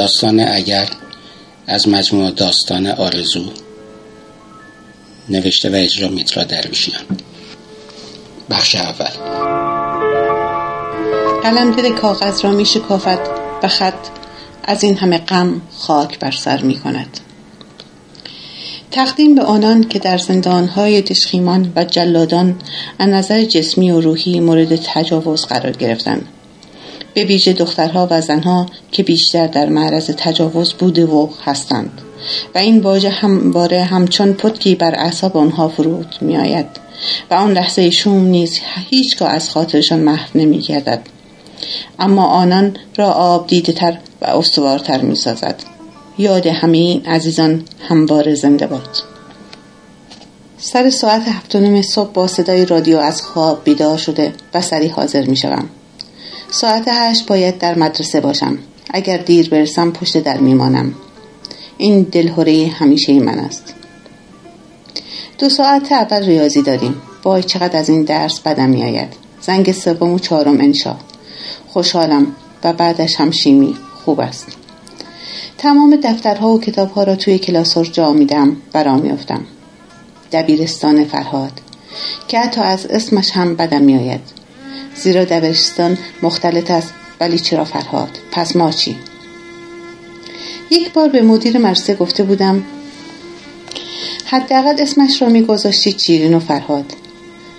داستان اگر از مجموعه داستان آرزو نوشته و اجرا میترا درویشیان بخش اول. قلم دل کاغذ را می شکافت و خط از این همه غم خاک بر سر می کند. تقدیم به آنان که در زندانهای دشخیمان و جلادان از نظر جسمی و روحی مورد تجاوز قرار گرفتند. به ویژه دخترها و زنها که بیشتر در معرض تجاوز بوده و هستند. و این واژه همواره همچون پتکی بر اعصاب آنها فرود می آید و آن لحظه شوم نیز هیچگاه از خاطرشان محو نمی گردد اما آنان را آب دیده تر و استوارتر می سازد یاد همه این عزیزان همواره زنده باد. سر ساعت هفت نیم صبح با صدای رادیو از خواب بیدار شده و سری حاضر می شوم. ساعت هشت باید در مدرسه باشم. اگر دیر برسم پشت در میمانم. این دلهوره همیشه من است. دو ساعت اول ریاضی داریم. وای چقدر از این درس بدم میآید. زنگ سوم و چهارم انشا. خوشحالم و بعدش هم شیمی خوب است. تمام دفترها و کتابها را توی کلاسور جا میدم و را میافتم دبیرستان فرهاد که حتی از اسمش هم بدم میآید زیرا دبیرستان مختلط است ولی چرا فرهاد؟ پس ما چی؟ یک بار به مدیر مرسه گفته بودم حداقل اسمش را میگذاشتید چیرین و فرهاد.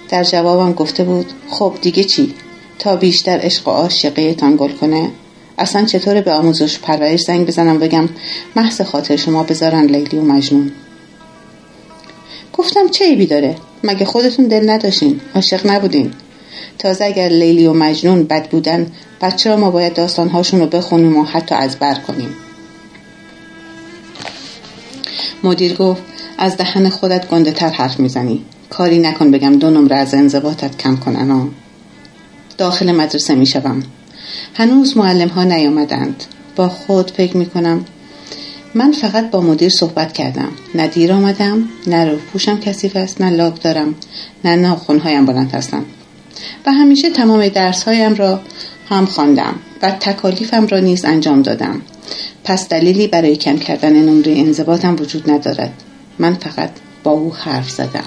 در جوابم گفته بود خب دیگه چی؟ تا بیشتر عشق و عاشقیتان گل کنه؟ اصلا چطوره به آموزش پرورش زنگ بزنم بگم محض خاطر شما بذارن لیلی و مجنون؟ گفتم چه ایبی داره؟ مگه خودتون دل نداشتین؟ عاشق نبودین؟ تازه اگر لیلی و مجنون بد بودن بچه را ما باید داستانهاشون رو بخونیم و حتی از بر کنیم. مدیر گفت از دهن خودت گنده تر حرف می‌زنی. کاری نکن بگم دو نمره از انضباطت کم کنن داخل مدرسه می‌شوم. هنوز معلم ها نیامدند. با خود فکر می کنم من فقط با مدیر صحبت کردم. نه دیر آمدم نه رو پوشم کثیف است نه لاب دارم نه ناخونهایم بلند هستم و همیشه تمام درس هایم را هم خواندم و تکالیفم را نیز انجام دادم. پس دلیلی برای کم کردن نمره انضباطم وجود ندارد. من فقط با او حرف زدم.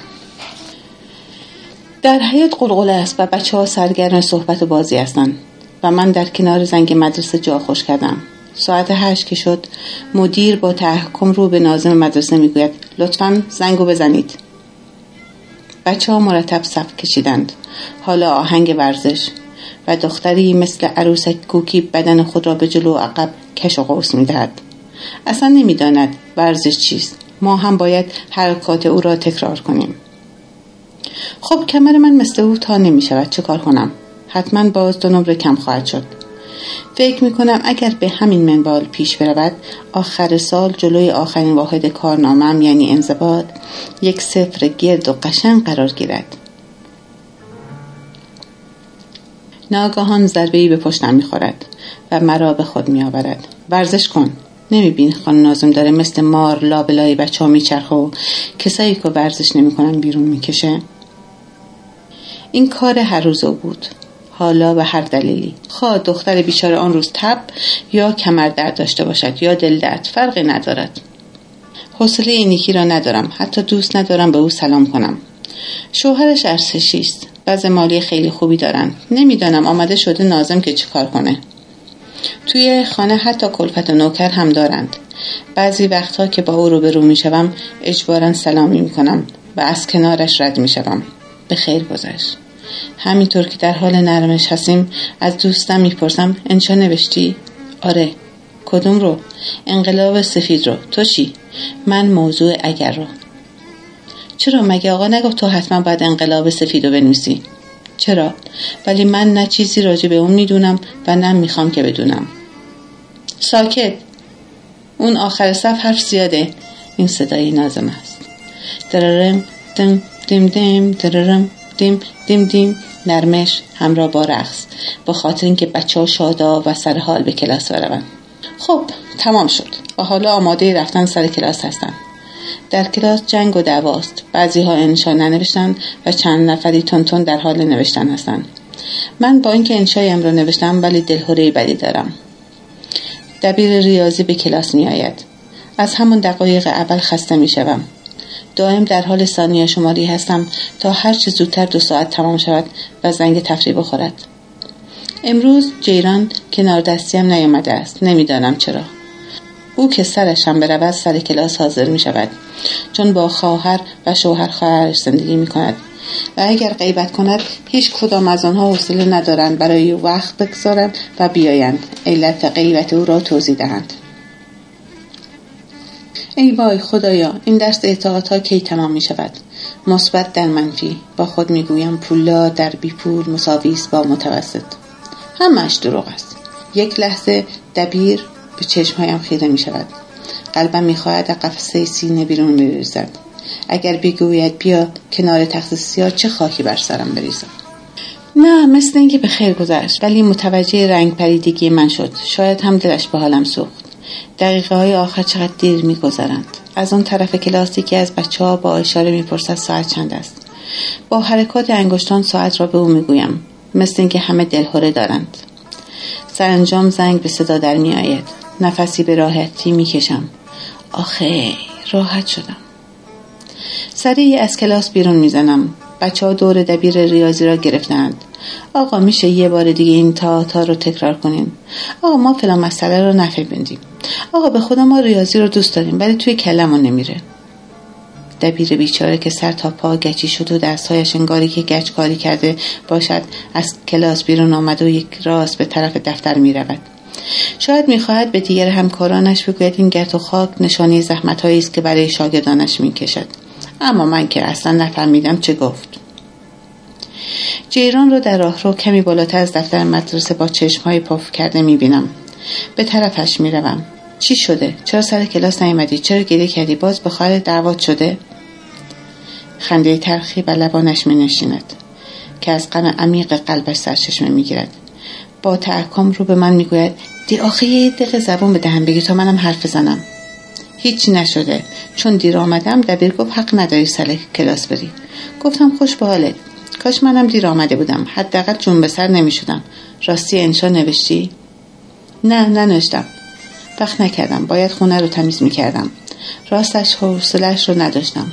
در حیات قلقله است و بچه ها سرگرم صحبت و بازی هستند و من در کنار زنگ مدرسه جا خوش کردم. ساعت هشت که شد مدیر با تحکم رو به نازم مدرسه می‌گوید لطفا زنگو بزنید. بچه ها مرتب صف کشیدند. حالا آهنگ ورزش و دختری مثل عروسک کوکی بدن خود را به جلو عقب کش و قوس می‌دهد. اصلا نمی‌داند ورزش چیست. ما هم باید حرکات او را تکرار کنیم. خب کمر من مثل او تا نمی شود چه کار کنم؟ حتما باز دو نمره کم خواهد شد. فکر می کنم اگر به همین منوال پیش برود آخر سال جلوی آخرین واحد کارنامم یعنی انضباط یک صفر گرد و قشنگ قرار گیرد. ناگهان ضربه به پشتم می‌خورد و مرا به خود میآورد. ورزش کن. نمیبین خان نازم داره مثل مار لابلای بچه ها میچرخه و کسایی که ورزش نمی‌کنن بیرون می‌کشه. این کار هر روزه بود. حالا به هر دلیلی. خواه دختر بیچاره آن روز تب یا کمر درد داشته باشد یا دل درد. فرقی ندارد. حوصله این را ندارم. حتی دوست ندارم به او سلام کنم. شوهرش ارتشی است. وضع مالی خیلی خوبی دارن نمی‌دانم آمده شده نازم که چیکار کنه. توی خانه حتی کلفت و نوکر هم دارند. بعضی وقتها که با او روبرو می‌شوم اجبارا سلامی می‌کنم و از کنارش رد می‌شوم. به خیر گذشت. همینطور که در حال نرمش هستیم از دوستم می‌پرسم انشا نوشتی؟ آره. کدوم رو؟ انقلاب سفید رو. تو چی؟ من موضوع اگر رو. چرا مگه آقا نگفت تو حتما باید انقلاب سفید رو بنویسی؟ چرا؟ ولی من نه چیزی راجع به اون می‌دونم و نه می‌خوام که بدونم. ساکت. اون آخر صف حرف زیاده. این صدای نازم است. دررم دم دم دم دررم دیم دیم دیم نرمش همراه با رقص. با خاطر اینکه بچه ها شادا و سر حال به کلاس بروند. خب تمام شد. و حالا آماده رفتن سر کلاس هستن. در کلاس جنگ و دعواست بعضی ها انشا ننوشتن و چند نفری تون در حال نوشتن هستند من با اینکه انشایم را نوشتم ولی دلهوره بدی دارم دبیر ریاضی به کلاس می آید. از همان دقایق اول خسته می شوم. دائم در حال ثانیه شماری هستم تا هرچه زودتر دو ساعت تمام شود و زنگ تفریح بخورد. امروز جیران کنار دستیم نیامده است. نمی‌دانم چرا. او که سرش هم برود سر کلاس حاضر می شود چون با خواهر و شوهر خواهرش زندگی می کند و اگر غیبت کند هیچ کدام از آنها حوصله ندارند برای وقت بگذارند و بیایند. علت غیبت او را توضیح دهند. ای وای خدایا این درس اعتقادها کی تمام می شود مثبت در منفی با خود می‌گویم پولا در بی پول مساوی با متوسط. همش دروغ است. یک لحظه دبیر به چشمهایم خیره می شود قلبم می‌خواهد قفسه سینه بیرون بریزد. اگر بگوید بیا کنار تخت سیاه چه خاکی بر سرم بریزم نه مثل اینکه به خیر گذشت ولی متوجه رنگ پریدگی من شد. شاید هم دلش به حالم سوخت. دقیقه های آخر چقدر دیر میگذرند از اون طرف کلاسی که از بچه ها با اشاره می‌پرسد ساعت چند است؟ با حرکات انگشتان ساعت را به او می‌گویم. مثل اینکه همه دلهوره دارند. سرانجام زنگ به صدا در میآید. نفسی به راحتی می‌کشم. آخه راحت شدم. سریع از کلاس بیرون می‌زنم. بچه ها دور دبیر ریاضی را گرفتند. آقا میشه یه بار دیگه این تا تا رو تکرار کنیم آقا ما فلان مسئله رو نفهمیدیم آقا به خدا ما ریاضی رو دوست داریم ولی توی کلمون نمیره. دبیر بیچاره که سر تا پا گچی شد و دستهایش انگاری که گچ کاری کرده باشد از کلاس بیرون آمد و یک راست به طرف دفتر می رود. شاید می‌خواهد به دیگر همکارانش بگوید این گرد و خاک نشانی زحمتهایی است که برای شاگردانش می‌کشد. اما من که اصلا نفهمیدم چه گفت. جیران رو در راه رو کمی بالاتر از دفتر مدرسه با چشمهای پف کرده می‌بینم. به طرفش می‌روم. چی شده؟ چرا سر کلاس نیامدی چرا گریه کردی؟ باز به خواهر دعوت شده؟ خنده ترخی بر لبانش می نشیند. که از غم عمیق قلبش سرچشمه می‌گیرد. با تعکم رو به من می‌گوید. دی آخه یه دقیقه زبون به دهن بگی تا منم حرف بزنم. هیچی نشده. چون دیر آمدم دبیر گفت حق نداری سر کلاس بری. گفتم خوش به حالت. کاش منم دیر آمده بودم. حداقل جون به سر نمی شدم راستی انشا نوشتی؟ نه ننوشتم. وقت نکردم. باید خونه رو تمیز می کردم راستش حوصلش رو نداشتم.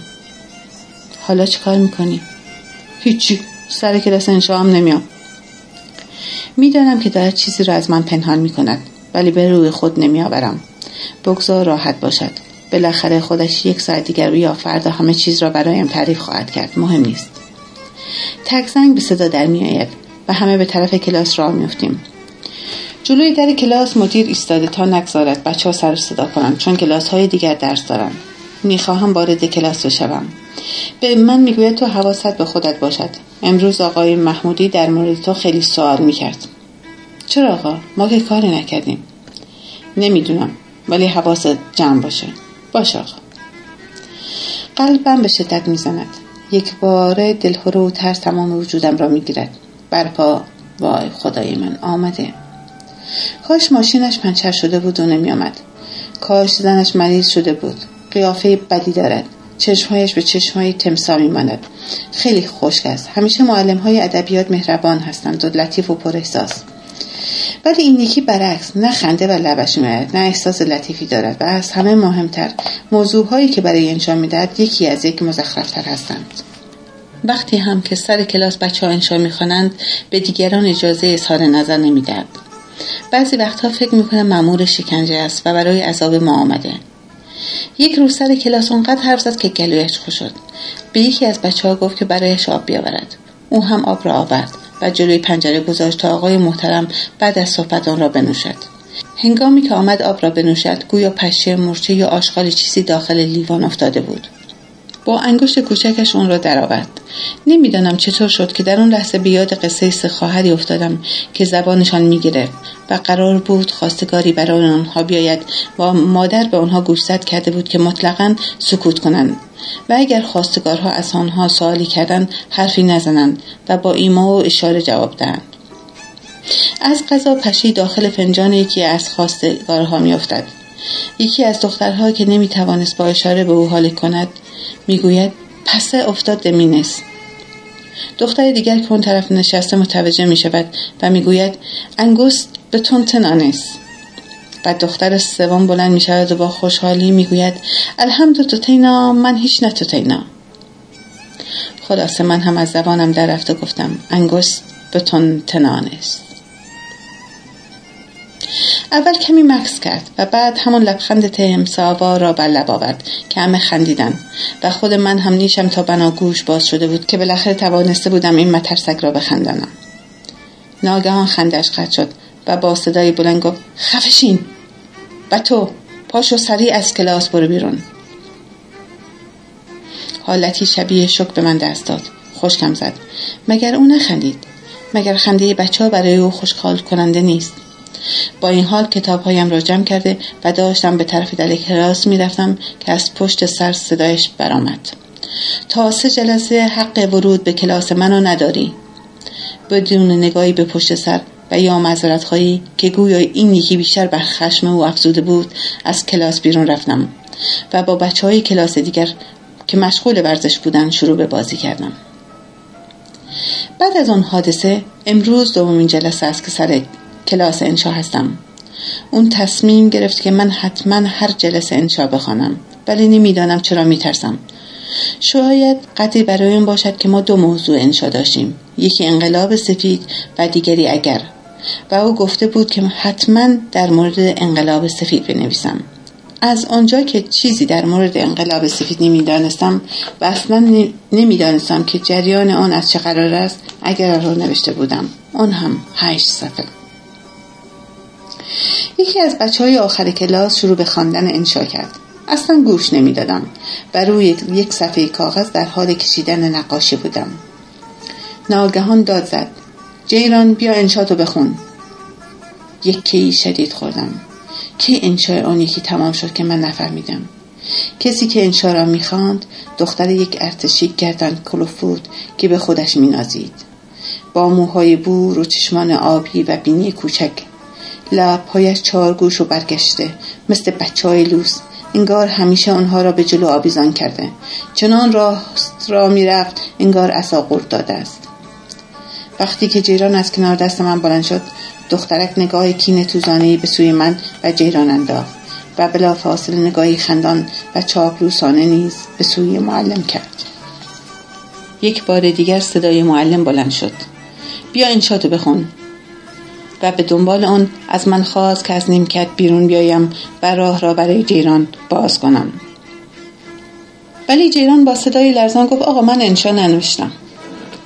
حالا چی کار می‌کنی؟ هیچی. سر کلاس انشا هم نمیام. می‌دانم که دارد چیزی را از من پنهان می کند ولی به روی خود نمی آورم بگذار راحت باشد. بالاخره خودش یک ساعت دیگر یا فردا همه چیز را برایم تعریف خواهد کرد. مهم نیست. تک زنگ به صدا در می آید و همه به طرف کلاس راه میفتیم جلوی در کلاس مدیر ایستاده تا نگذارد بچه ها سر صدا کنند چون کلاس های دیگر درس دارند. می‌خواهم وارد کلاس بشوم. به من می‌گوید تو حواست به خودت باشد. امروز آقای محمودی در مورد تو خیلی سوال می‌کرد. چرا آقا؟ ما که کاری نکردیم. نمی‌دونم ولی حواست جمع باشه. باشه آقا. قلبم به شدت می‌زند. یک بار دلهوره و ترس تمام وجودم را می‌گیرد. برپا وای خدای من آمده. کاش ماشینش پنچر شده بود و نمیآمد. کاش زنش مریض شده بود. قیافه بدی دارد. چشمهایش به چشمهای تمسا میماند. خیلی خشک است. همیشه معلم های ادبیات مهربان هستند. و لطیف و پر احساس. ولی این یکی برعکس نه خنده و لبش میآید نه احساس لطیفی دارد و از همه مهمتر موضوعهایی که برای انشا می‌دهد یکی از یک مزخرفتر هستند. وقتی هم که سر کلاس بچه ها انشا می‌خوانند به دیگران اجازه اظهار نظر نمی‌دهد. بعضی وقتها فکر می‌کنم مأمور شکنجه است و برای عذاب ما آمده. یک روز سر کلاس اونقدر حرف زد که گلویش خوش شد. به یکی از بچه ها گفت که برایش آب بیاورد. او هم آب را آورد و جلوی پنجره گذاشت تا آقای محترم بعد از صحبت آن را بنوشد. هنگامی که آمد آب را بنوشد گویا پشه مرچه یا آشغال چیزی داخل لیوان افتاده بود. با انگشت کوچکش اون را درآورد. نمی‌دانم چطور شد که در اون لحظه به یاد قصه سه خواهری افتادم که زبانشان می‌گرفت و قرار بود خواستگاری برای آنها بیاید و مادر به آنها گوشزد کرده بود که مطلقا سکوت کنند. و اگر خواستگارها از آنها سوالی کردند حرفی نزنند و با ایما و اشاره جواب دهند. از غذا پشی داخل فنجان یکی از خواستگارها میافتد. یکی از دخترها که نمی‌توانست با اشاره به او حال کند می‌گوید پسه افتاد مینس. دختر دیگر که اون طرف نشسته متوجه می شود و می‌گوید انگوست به تونتن آنس و دختر سوم بلند می شود و با خوشحالی می گوید الحمد تینا من هیچ تینا. خلاصه من هم از زبانم در رفته گفتم انگشت به تن تنان است اول کمی مکس کرد و بعد همون لبخند تهمساوا را بر لب آورد که همه خندیدن و خود من هم نیشم تا بنا گوش باز شده بود که بالاخره توانسته بودم این مترسک را بخندانم. ناگهان خندش قطع شد و با صدای بلند گفت خفشین! و تو پاشو سریع از کلاس برو بیرون. حالتی شبیه شک به من دست داد. خوشکم زد. مگر او نخندید؟ مگر خنده بچه ها برای او خوشحال کننده نیست؟ با این حال کتاب هایم را جمع کرده و داشتم به طرف دل کلاس می رفتم که از پشت سر صدایش برآمد. تا سه جلسه حق ورود به کلاس منو نداری. بدون نگاهی به پشت سر و یا مذارت خواهی که گویا این یکی بیشتر بر خشم او افزوده بود از کلاس بیرون رفتم و با بچه های کلاس دیگر که مشغول ورزش بودن شروع به بازی کردم. بعد از آن حادثه امروز دومین جلسه است که سر کلاس انشا هستم. اون تصمیم گرفت که من حتما هر جلسه انشا بخوانم ولی نمی‌دانم چرا میترسم. شاید قدری برای این باشد که ما دو موضوع انشا داشتیم. یکی انقلاب سفید و دیگری اگر. و او گفته بود که حتما در مورد انقلاب سفید بنویسم. از آنجا که چیزی در مورد انقلاب سفید نمی‌دانستم و اصلا نمی‌دانستم که جریان آن از چه قرار است اگر را نوشته بودم. آن هم هشت صفحه. یکی از بچه های آخر کلاس شروع به خواندن انشا کرد. اصلا گوش نمی‌دادم و روی یک صفحه کاغذ در حال کشیدن نقاشی بودم. ناگهان داد زد. جیران بیا انشاتو بخون. یک کی شدید خوردم. کی انشای آن یکی تمام شد که من نفهمیدم؟ کسی که انشا را می‌خواند دختر یک ارتشی گردن کلوفود که به خودش مینازید. با موهای بور و چشمان آبی و بینی کوچک لبهایش چارگوش و برگشته مثل بچه های لوس. انگار همیشه آنها را به جلو آویزان کرده. چنان راست را می‌رفت انگار اصا قرد داده است. وقتی که جیران از کنار دست من بلند شد دخترک نگاه کین توزانهای به سوی من و جیران انداخت و بلا فاصله نگاهی خندان و چاپلوسانه نیز به سوی معلم کرد. یک بار دیگر صدای معلم بلند شد. بیا این شاتو بخون. و به دنبال آن از من خواست که از نیمکت بیرون بیایم و راه را برای جیران باز کنم. ولی جیران با صدای لرزان گفت آقا من انشا ننوشتم.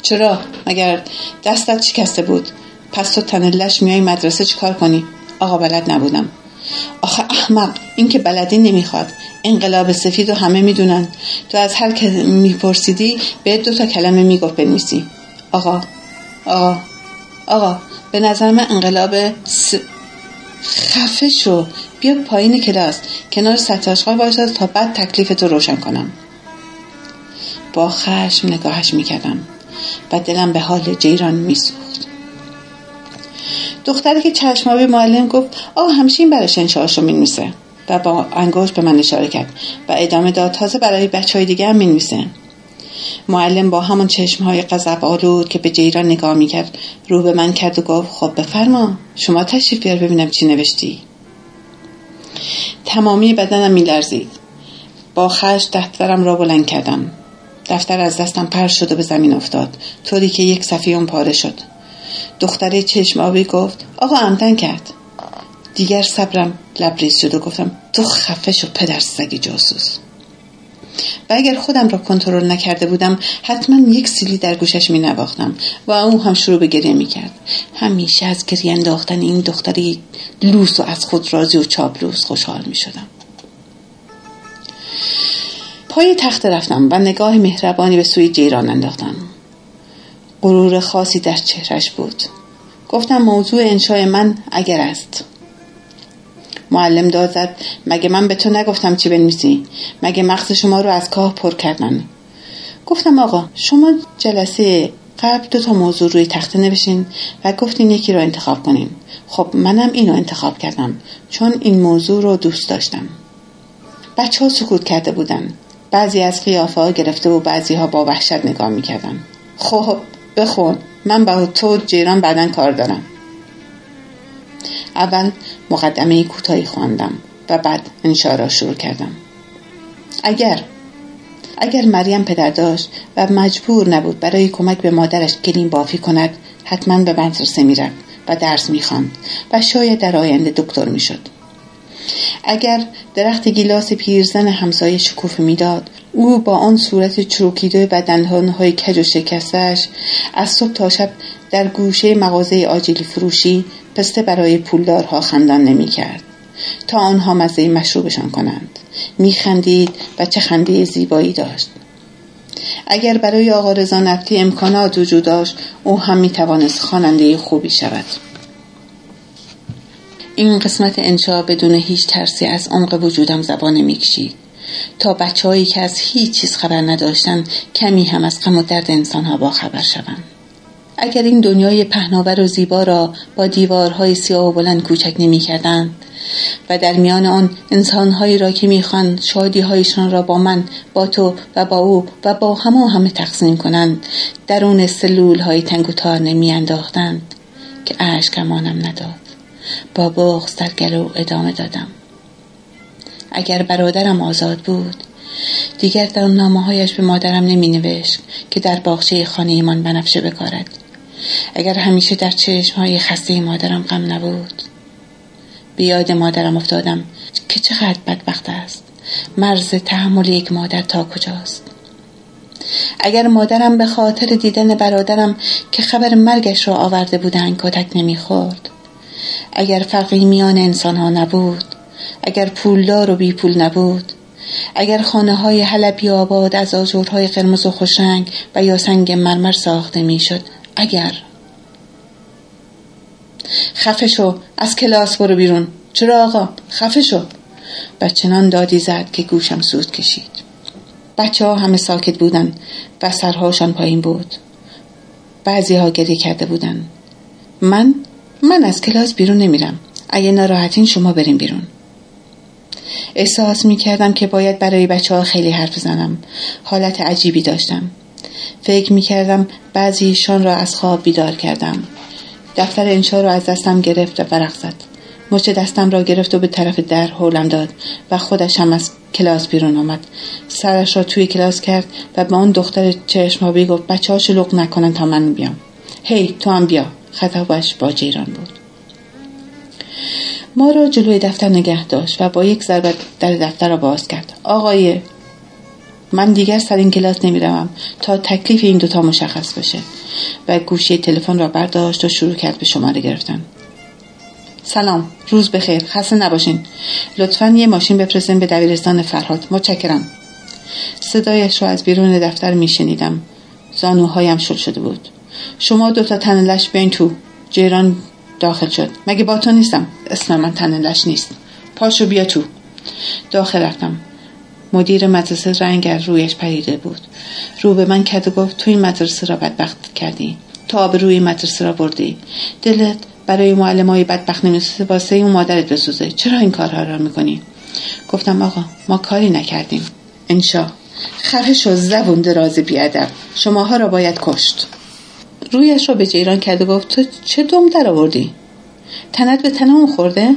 چرا؟ مگر دستت شکسته بود؟ پس تو تنلش میای مدرسه چیکار کنی؟ آقا بلد نبودم. آخه احمق این که بلدی نمی‌خواد. انقلاب سفید و همه می‌دونن. تو از هر که میپرسیدی به دو تا کلمه می‌گفت بنویسی. آقا آقا آقا به نظر من انقلاب س... خفه شو. بیا پایین کلاس. کنار سطح آشغال باشد تا بعد تکلیف تو روشن کنم. با خشم نگاهش می‌کردم. و دلم به حال جیران میسوخت. دختری که چشمابی معلم گفت آه همیشه براش انشاهاش رو می‌نویسه و با انگوش به من اشاره کرد. و ادامه داد تازه برای بچه های دیگه هم می‌نویسه. معلم با همون چشمهای قذب آلود که به جیران نگاه می‌کرد رو به من کرد و گفت خب بفرما شما تشریف بیار ببینم چی نوشتی. تمامی بدنم میلرزید. با خش دفترم را بلند کردم. دفتر از دستم پر شد و به زمین افتاد. طوری که یک صفحه اون پاره شد. دختره چشم آبی گفت آقا عمدن کرد. دیگر صبرم لبریز شد و گفتم تو خفه شو پدر سگی جاسوس. و اگر خودم را کنترل نکرده بودم حتما یک سیلی در گوشش می نواختم و او هم شروع به گریه می کرد همیشه از گریه انداختن این دختری لوس و از خود راضی و چاپلوس خوشحال می شدم پای تخت رفتم و نگاه مهربانی به سوی جیران انداختم. غرور خاصی در چهرش بود. گفتم موضوع انشای من اگر است. معلم داد زد. مگه من به تو نگفتم چی بنویسی؟ مگه مغز شما رو از کاه پر کردن؟ گفتم آقا شما جلسه قبل دو تا موضوع روی تخته نوشین و گفتین یکی رو انتخاب کنین. خب منم اینو انتخاب کردم چون این موضوع رو دوست داشتم. بچه ها سکوت کرده بودن. بعضی از قیافه ها گرفته و بعضی ها با وحشت نگاه می‌کردن. خب بخون. من با تو جیران بعدا کار دارم. اول مقدمه کوتاهی خواندم و بعد انشا را شروع کردم. اگر اگر مریم پدر داشت و مجبور نبود برای کمک به مادرش گلیم بافی کند حتما به مدرسه می‌رفت و درس می‌خواند و شاید در آینده دکتر می‌شد اگر درخت گیلاس پیرزن همسایه شکوفه می‌داد او با آن صورت چروکیده و دندانهای کج و شکستش از صبح تا شب در گوشه مغازه آجیلی فروشی پسته برای پولدارها خندان نمی‌کرد. تا آنها مزه مشروبشان کنند. میخندید و چه خنده زیبایی داشت. اگر برای آقا رضا نبتی امکانات وجود داشت او هم می‌توانست خواننده خوبی شود. این قسمت انشا بدون هیچ ترسی از عمق وجودم زبانه می‌کشید. تا بچههایی که از هیچ چیز خبر نداشتند کمی هم از غم و درد انسانها با خبر شوند. اگر این دنیای پهناور و زیبا را با دیوارهای سیاه و بلند کوچک نمی و در میان آن انسانهایی را که می‌خواند شادیهایشان را با من با تو و با او و با همه همه تقسیم کنند درون سلول های تنگ و تار نمیانداختند که اشکمانم نداد. با بغز در گلو ادامه دادم. اگر برادرم آزاد بود دیگر در نامه هایش به مادرم نمی نوشت که در باغچه خانه ایمان بنفشه بکارد. اگر همیشه در چشم های خسته مادرم غم نبود. به یاد مادرم افتادم که چقدر بدبخت است. مرز تحمل یک مادر تا کجاست؟ اگر مادرم به خاطر دیدن برادرم که خبر مرگش را آورده بودند کتک نمی‌خورد. اگر فرقی میان انسان ها نبود. اگر پولدار و بی پول نبود. اگر خانه های حلبی آباد از آجورهای قرمز و خوشنگ و یا سنگ مرمر ساخته می‌شد اگر. خفه شو از کلاس برو بیرون. چرا آقا؟ خفه شو و چنان دادی زد که گوشم سود کشید. بچه ها همه ساکت بودن و سرهاشان پایین بود. بعضی ها گریه کرده بودن. من من از کلاس بیرون نمیرم. اگه ناراحتین شما بریم بیرون. احساس می کردم که باید برای بچه ها خیلی حرف زنم حالت عجیبی داشتم. فکر می کردم بعضیشان را از خواب بیدار کردم. دفتر انشا را از دستم گرفت و برق زد. مچ دستم را گرفت و به طرف در هولم داد و خودش هم از کلاس بیرون آمد. سرش را توی کلاس کرد و به آن دختر چشمابی گفت بچه ها شلوغ نکنن تا من بیام. هی تو هم بیا. خطابش با جیران بود. ما را جلوی دفتر نگه داشت و با یک ضربه در دفتر را باز کرد. آقای من دیگر سر این کلاس نمی‌روم تا تکلیف این دوتا مشخص بشه. و گوشی تلفن را برداشت و شروع کرد به شماره گرفتن. سلام روز بخیر خسته نباشین. لطفا یه ماشین بفرستین به دبیرستان فرهاد. متشکرم. صدایش را از بیرون دفتر میشنیدم. زانوهایم شل شده بود. شما دوتا تنلش بین تو. جیران داخل شد. مگه با تو نیستم؟ اسم من تنلش نیست. پاشو بیا تو. داخل رفتم. مدیر مدرسه رنگ رویش پریده بود. رو به من کرد و گفت تو این مدرسه را بدبخت کردی. تو آب روی مدرسه را بردی. دلت برای معلم های بدبخت نمیسوزه واسه اون مادرت بسوزه. چرا این کارها را می‌کنی؟ گفتم آقا ما کاری نکردیم. انشا. خفه شو زبون دراز بیادب. شماها را باید کشت. رویش را به جیران کرد و گفت تو چه دم در آوردی؟ تنت به تنمون خورده؟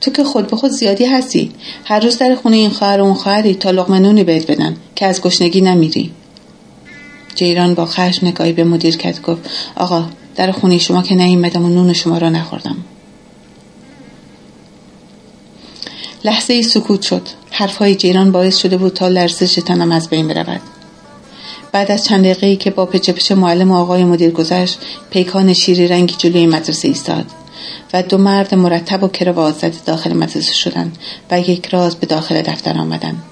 تو که خود به خود زیادی هستی. هر روز در خونه این خواهر و اون خواهری تا لغمنونی بهت بدن که از گشنگی نمیری. جیران با خشم نگاهی به مدیر کرد گفت آقا در خونه شما که نیومدم و نون شما را نخوردم. لحظه ای سکوت شد. حرفهای جیران باعث شده بود تا لرزش تنم از بین برود. بعد از چند دقیقه که با پچه پچه معلم آقای مدیر گذشت پیکان شیری رنگی جلوی مدرسه ایستاد. و دو مرد مرتب و کراوات زده داخل مدرسه شدند و یک راز به داخل دفتر آمدند.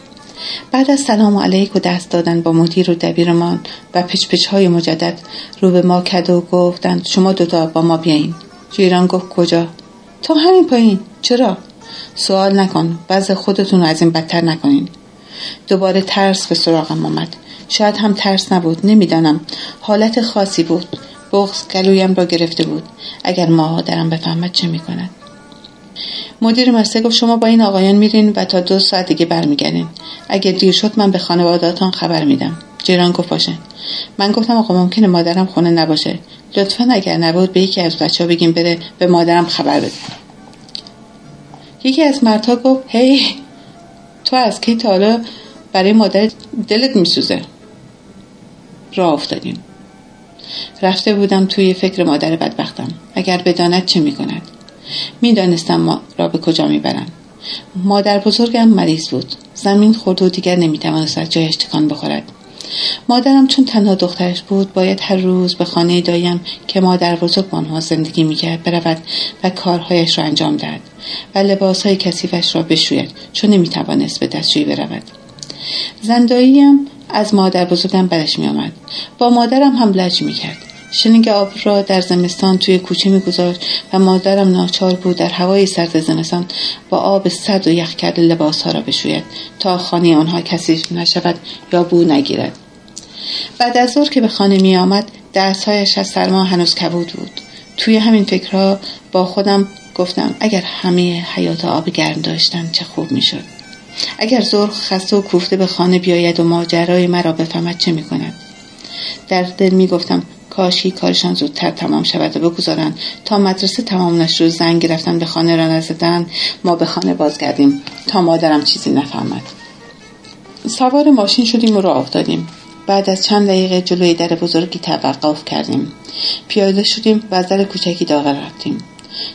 بعد از سلام علیک و دست دادن با مدیر و دبیرمان و پچ پچ های مجدد رو به ما کد و گفتند شما دوتا با ما بیاین جیران گفت کجا؟ تا همین پایین. چرا؟ سوال نکن بعض خودتون رو از این بدتر نکنین. دوباره ترس به سراغم آمد. شاید هم ترس نبود نمی‌دانم. حالت خاصی بود. بغز گلویم را گرفته بود. اگر مادرم بفهمد چه می‌کند؟ مدیر مسته گفت شما با این آقایان میرین و تا دو ساعت دیگه برمیگردین. اگه دیر شد من به خانوادهاتان خبر میدم. جیران گفت باشه. من گفتم آقا ممکنه مادرم خونه نباشه. لطفا اگر نبود به یکی از بچه ها بگیم بره به مادرم خبر بده. یکی از مردها گفت هی تو از کی تا حالا برای مادر دلت میسوزه؟ راه افتادیم. رفته بودم توی فکر مادر بدبختم اگر بداند چه می‌کند؟ می‌دانستم ما را به کجا می‌برند. مادر بزرگم مریض بود. زمین خورد و دیگر نمی‌توانست از جایش تکان بخورد. مادرم چون تنها دخترش بود باید هر روز به خانه دایم که مادر بزرگ آنها زندگی می‌کرد برود و کارهایش را انجام دهد و لباسهای کثیفش را بشوید چون نمی‌توانست به دستشویی برود. زنداییم از مادر بزرگم بدش میآمد. با مادرم هم لج می‌کرد. شنگ آب را در زمستان توی کوچه میگذاشت و مادرم ناچار بود در هوای سرد زمستان با آب سرد و یخ کرده لباسها را بشوید تا خانه آنها کثیف نشود یا بو نگیرد. بعد از ظهر که به خانه می آمد دستهایش از سرما هنوز کبود بود. توی همین فکرها با خودم گفتم اگر همه حیات آب گرم داشتن چه خوب می‌شد. اگر ظهر خسته و کوفته به خانه بیاید و ماجرای مرا بفهمد چه می کند در دل می گفتم کاشی کارشان زودتر تمام شود و بگذارند. تا مدرسه تمام نشد زنگ گرفتن به خانه را نزدن ما به خانه بازگردیم. تا مادرم چیزی نفهمد. سوار ماشین شدیم و راه افتادیم. بعد از چند دقیقه جلوی در بزرگی توقف کردیم. پیاده شدیم و از در کوچکی داخل رفتیم.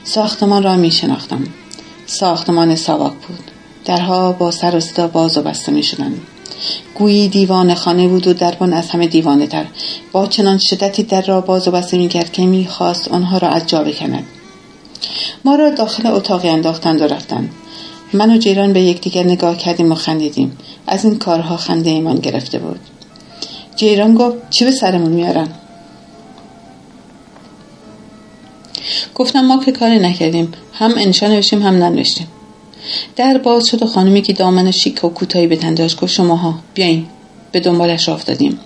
ساختمان را می شناختم ساختمان ساواک بود. درها با سر و صدا باز و بسته می شدند گویی دیوان خانه بود و دربان از همه دیوانه تر. با چنان شدتی در را باز و بسته می کرد که می خواست آنها را از جا بکند. ما را داخل اتاقی انداختند و رفتند. من و جیران به یکدیگر نگاه کردیم و خندیدیم. از این کارها خنده ایمان گرفته بود. جیران گفت چی به سرمون میارن؟ گفتم ما که کاری نکردیم. هم انشا نوشتیم هم ننوشتیم. در باز شد و خانمی که دامن شیک و کوتاهی به تن داشت گفت شماها بیاین به دنبالش را افتادیم.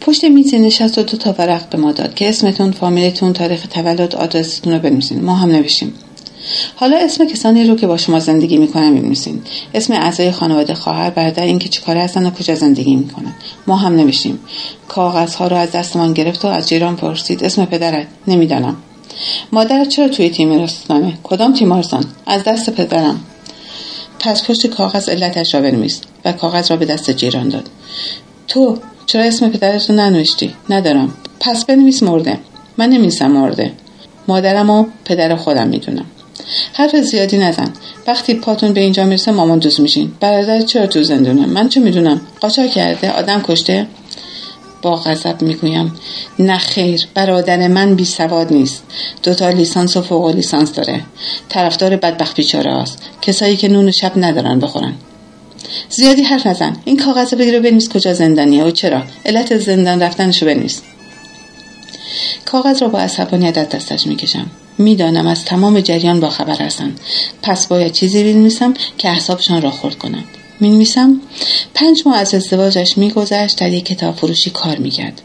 پشت میز نشست و دو تا ورق به ما داد که اسمتون فامیلتون تاریخ تولد آدرستون رو بنویسین. ما هم نوشتیم. حالا اسم کسانی رو که با شما زندگی می‌کنن بنویسین اسم اعضای خانواده خواهر برادر اینکه چیکاره هستن و کجا زندگی می‌کنن. ما هم نوشتیم. کاغذها رو از دستمان گرفت و از جیران پرسید. اسم پدرت؟ نمی‌دانم. مادرت چرا توی تیمارستانه کدام تیمارستان از دست پدرم. پس پشت کاغذ علتش را بنویس و کاغذ را به دست جیران داد. تو چرا اسم پدرت رو ننوشتی؟ ندارم. پس بنویس مرده. من نمیسم مرده. مادرم و پدر خودم می‌دونم. حرف زیادی نزن. وقتی پاتون به اینجا می‌رسه مامان دوست میشین. برادر چرا تو زندونه؟ من چه می‌دونم؟ قاچاق کرده آدم کشته؟ غضب می‌گویم. نه خیر برادر من بی سواد نیست. دوتا لیسانس و فوق لیسانس داره. طرفدار بدبخت بیچاره است کسایی که نون شب ندارن بخورن. زیادی حرف نزن. این کاغذ بگیر و بنویس کجا زندانیه و چرا. علت زندان رفتنشو بنویس. کاغذ را با عصبانیت از دستش می‌کشم. می‌دانم از تمام جریان با خبر هستند پس باید چیزی بنویسم که احسابشان را خورد کنند. می نویسم پنج ماه از ازدواجش میگذشت در یک کتاب فروشی کار می‌کرد.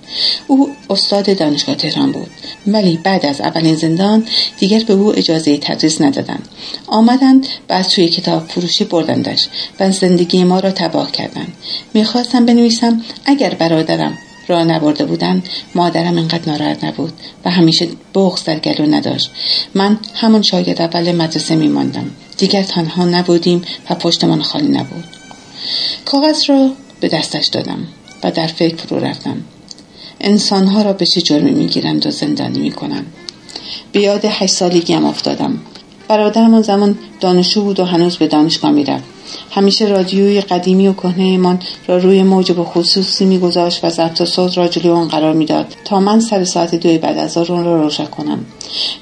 او استاد دانشگاه تهران بود. ولی بعد از اولین زندان دیگر به او اجازه تدریس ندادند. آمدند بعد توی کتاب فروشی بردندش و زندگی ما را تباه کردند. می‌خواستم بنویسم اگر برادرم را نبرده بودن مادرم انقدر ناراحت نبود و همیشه بغز در گلو نداشت. من همون شاگرد اول مدرسه میماندم. دیگر تنها نبودیم و پشتمان خالی نبود. کاغذ را به دستش دادم و در فکر فرو رفتم. انسانها را به چه جرمی می‌گیرند و زندانی می‌کنند؟ به یاد هشت سالگیم افتادم. برادرم آن زمان دانشجو بود و هنوز به دانشگاه می‌رفت. همیشه رادیوی قدیمی و کهنهمان را روی موج خصوصی میگذاشت و ضبط صوت را جلوی آن قرار می‌داد تا من سر ساعت دوی بعد از آن را روشن کنم.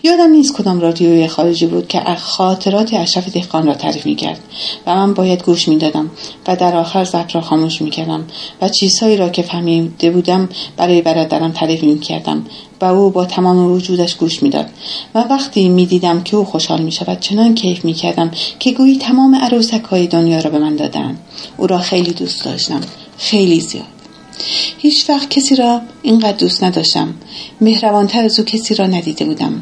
یادم نیست کدام رادیوی خارجی بود که خاطرات اشرف دهقان را تعریف می‌کرد و من باید گوش می‌دادم و در آخر ضبط را خاموش می‌کردم و چیزهایی را که فهمیده بودم برای برادرم تعریف می‌کردم و او با تمام وجودش گوش می‌داد و وقتی می‌دیدم که او خوشحال می‌شود چنان کیف می‌کردم که گویی تمام عروسک های دنیا را به من دادن او را خیلی دوست داشتم. خیلی زیاد. هیچ وقت کسی را اینقدر دوست نداشتم. مهربانتر از او کسی را ندیده بودم.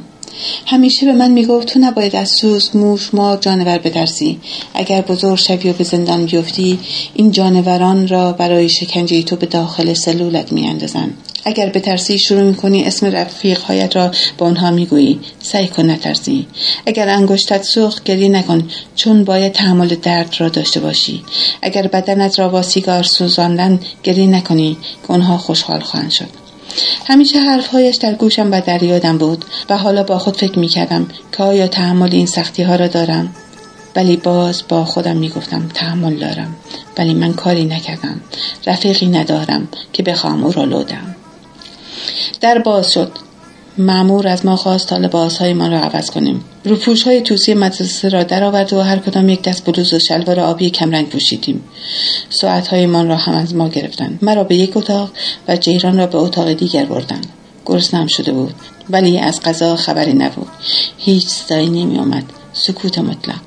همیشه به من می‌گفت تو نباید از سوز موش ما جانور بترسی اگر بزرگ شوی و به زندان بیفتی این جانوران را برای شکنجه تو به داخل سلولت میاندازند اگر به ترسی شروع می‌کنی اسم رفیقهایت را به آنها می‌گویی. سعی کن نترسی. اگر انگشتت سوخت گریه نکن چون باید تحمل درد را داشته باشی. اگر بدنت را با سیگار سوزاندن گریه نکنی که آنها خوشحال خواهند شد. همیشه حرفهایش در گوشم و در یادم بود و حالا با خود فکر می‌کردم که آیا تحمل این سختی ها را دارم؟ ولی باز با خودم می‌گفتم تحمل دارم ولی من کاری نکردم رفیقی ندارم که بخواهم او را لودم. در باز شد. معمور از ما خواست تا لباسهایمان را عوض کنیم. روپوش های توسی مدرسه را درآورد و هر کدام یک دست بلوز و شلوار آبی کمرنگ پوشیدیم. ساعتهایمان را هم از ما گرفتند. مرا به یک اتاق و جیران را به اتاق دیگر بردند. گرسنم شده بود ولی از غذا خبری نبود. هیچ صدایی نمی آمد سکوت مطلق.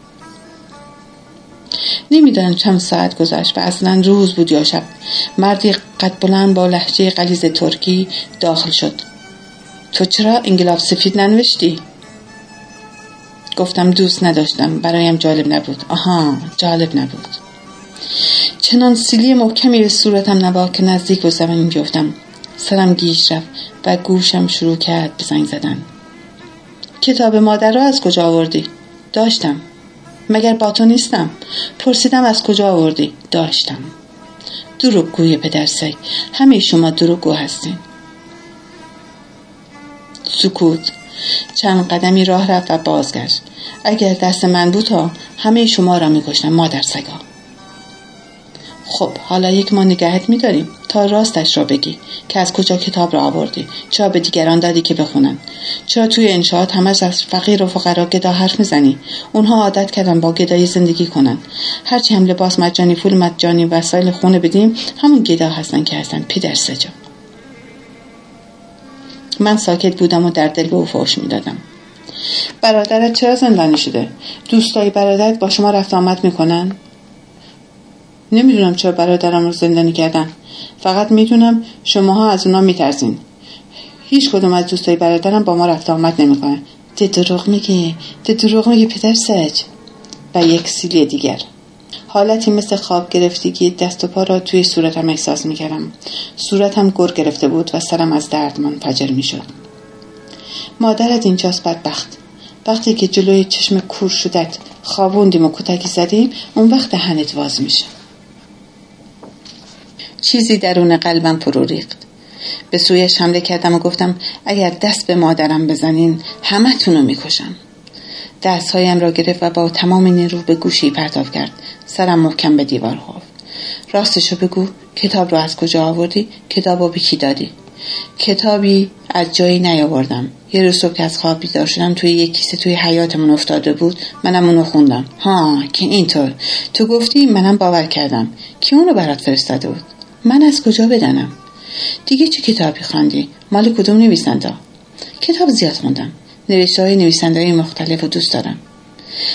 نمی‌دانم چند ساعت گذشت و اصلا روز بود یا شب. مردی قد بلند با لحجه قلیز ترکی داخل شد. تو چرا انگلاب سفید ننوشتی؟ گفتم دوست نداشتم برایم جالب نبود. آها جالب نبود. چنان سیلی محکمی به صورتم نبا که نزدیک به زمین بیفتم سرم گیش رفت و گوشم شروع کرد به زنگ زدن. کتاب مادر را از کجا آوردی؟ داشتم. مگر با تو نیستم؟ پرسیدم از کجا آوردی؟ داشتم. دروغ گوی پدر سگ. همه شما دروغگو هستین. سکوت. چند قدمی راه رفت و بازگشت. اگر دست من بود تا همه شما را میکشتم مادر سگا. خب حالا یک ما نگهت میداریم. تا راستش را بگی که از کجا کتاب را آوردی. چرا به دیگران دادی که بخونن؟ چرا توی انشاءات همش از فقیر و فقرا گدا حرف می‌زنی؟ اونها عادت کردن با گدایی زندگی کنن. هرچی هم لباس مجانی پول مجانی وسایل خونه بدیم همون گدا هستن که هستن. پدر سجا. من ساکت بودم و در دل به او فوش می‌دادم. برادرت چرا زندانی شده؟ دوستای برادرت با شما رفت آمد می‌کنن؟ نمی‌دونم چرا برادرم رو زندانی کردن. فقط می‌دونم شماها از اونا میترسین. هیچ کدوم از دوستای برادرم با ما رفت آمد نمی‌کنن. ده دروغ میگی ده دروغ میگی پدر سج. و یک سیلی دیگر. حالتی مثل خواب گرفتگی دست و پا را توی صورتم احساس می‌کردم. صورتم گر گرفته بود و سرم از درد منفجر می‌شد. مادرت اینجاست بدبخت. وقتی که جلوی چشم کور شدت خوابوندیم و کتکی زدیم اون وقت دهنت واز میشه. چیزی درون قلبم فرو ریخت. به سویش حمله کردم و گفتم اگر دست به مادرم بزنین همه تونو می‌کشم. دستهایم را گرفت و با تمام نیرو به گوشی پرتاب کرد. سرم محکم به دیوار خورد راستشو بگو کتاب رو از کجا آوردی؟ کتاب رو به کی دادی؟ کتابی از جایی نیاوردم. یه روز صبح که از خواب بیدار شدم توی یک کیسه توی حیاتمون افتاده بود. منم اونو خوندم. ها که اینطور. تو گفتی منم باور کردم. کی اونو برات فرستاده بود؟ من از کجا بدانم؟ دیگه چه کتابی خواندی؟ مال کدوم نویسنده کتاب زیاد خوندم. نوشته های نویسنده مختلف و دوست دارم.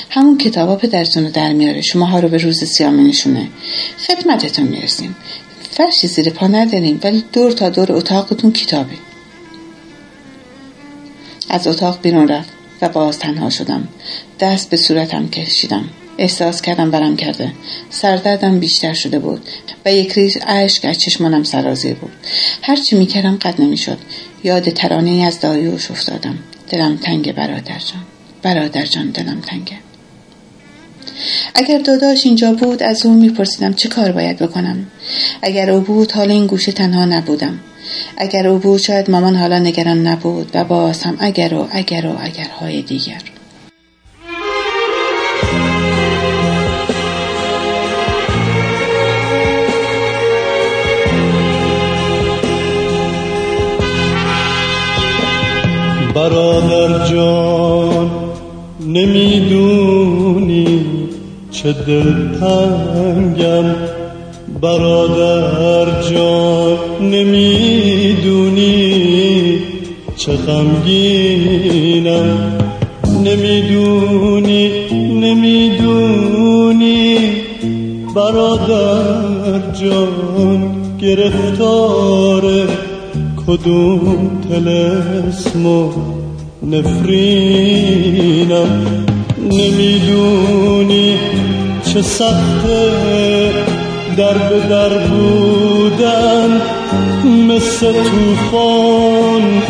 همون کتابا پدرتون رو در میاره. شماها رو به روز سیاه می نشونه خدمتتون می‌رسیم. فرشی زیر پا نداریم ولی دور تا دور اتاقتون کتابه. از اتاق بیرون رفت و باز تنها شدم. دست به صورتم کشیدم. احساس کردم برم کرده. سردردم بیشتر شده بود و یک ریز اشک از چشمانم سرازیر بود. هرچی می‌کردم قد نمی‌شد. یاد ترانه از دایوش افتادم. دلم تنگ برادر جان. برادر جان دلم تنگه. اگر داداش اینجا بود از او میپرسیدم چه کار باید بکنم. اگر او بود حال این گوشه تنها نبودم. اگر او بود شاید مامان حالا نگران نبود و باز هم اگر و اگر و اگرهای دیگر. برادر جان نمی‌دونی چه دلتنگم. برادر جان نمی‌دونی چه غمگینم. نمی‌دونی نمی‌دونی. برادر جان گرفتار کدوم تلسم و نفرینم؟ نمی‌دونی چه سخته در به در بودن مثل توفان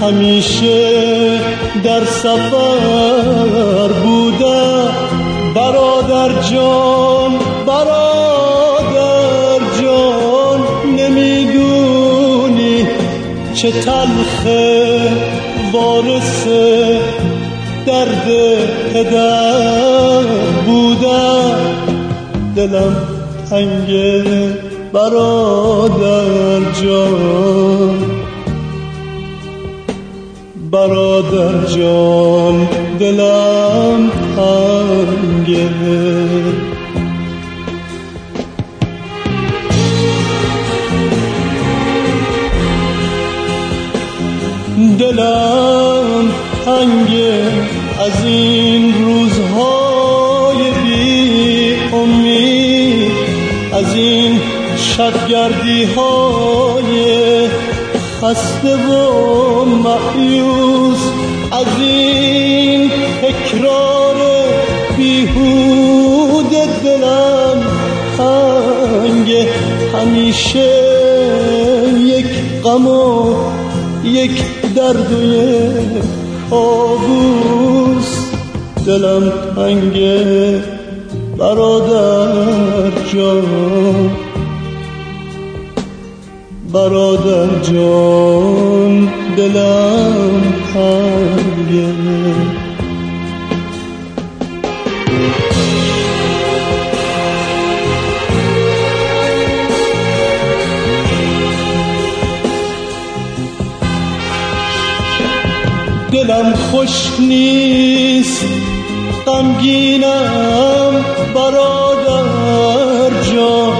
همیشه در سفر بوده برادر جان برادر چه تلخه وارث درد پدر بوده دلم تنگه برادر جان. برادر جان دلم تنگه از این روزهای بی امید از این شبگردی های خسته و معیوس از این تکرار بیهود دلم هنگ همیشه یک غم و یک درد و یک کابوس دلم تنگه برادر جان. برادر جان دلم تنگه. دلم خوش نیست غمگینم برادر جان.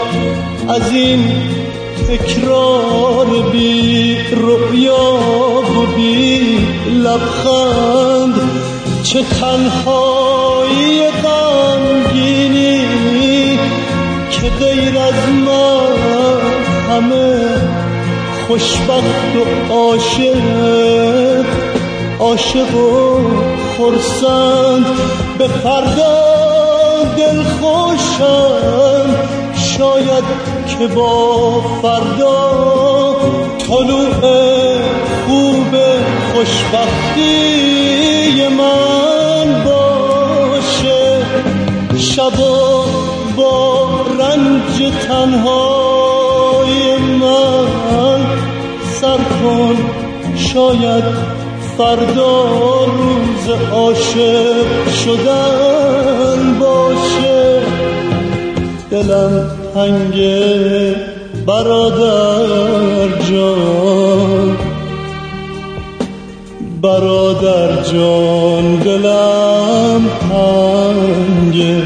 از این تکرار بی رؤیا و بی لبخند چه تنهایی غمگینی که غیر از من همه خوشبخت و عاشق عاشق و خرسند به فردا دل خوشم. شاید که با فردا طلوع خوب خوشبختی من باشه. شبا با رنج تنهای من سر کن شاید فردا روز عاشق شدن باشه. دلم تنگه برادر جان. برادر جان دلم تنگه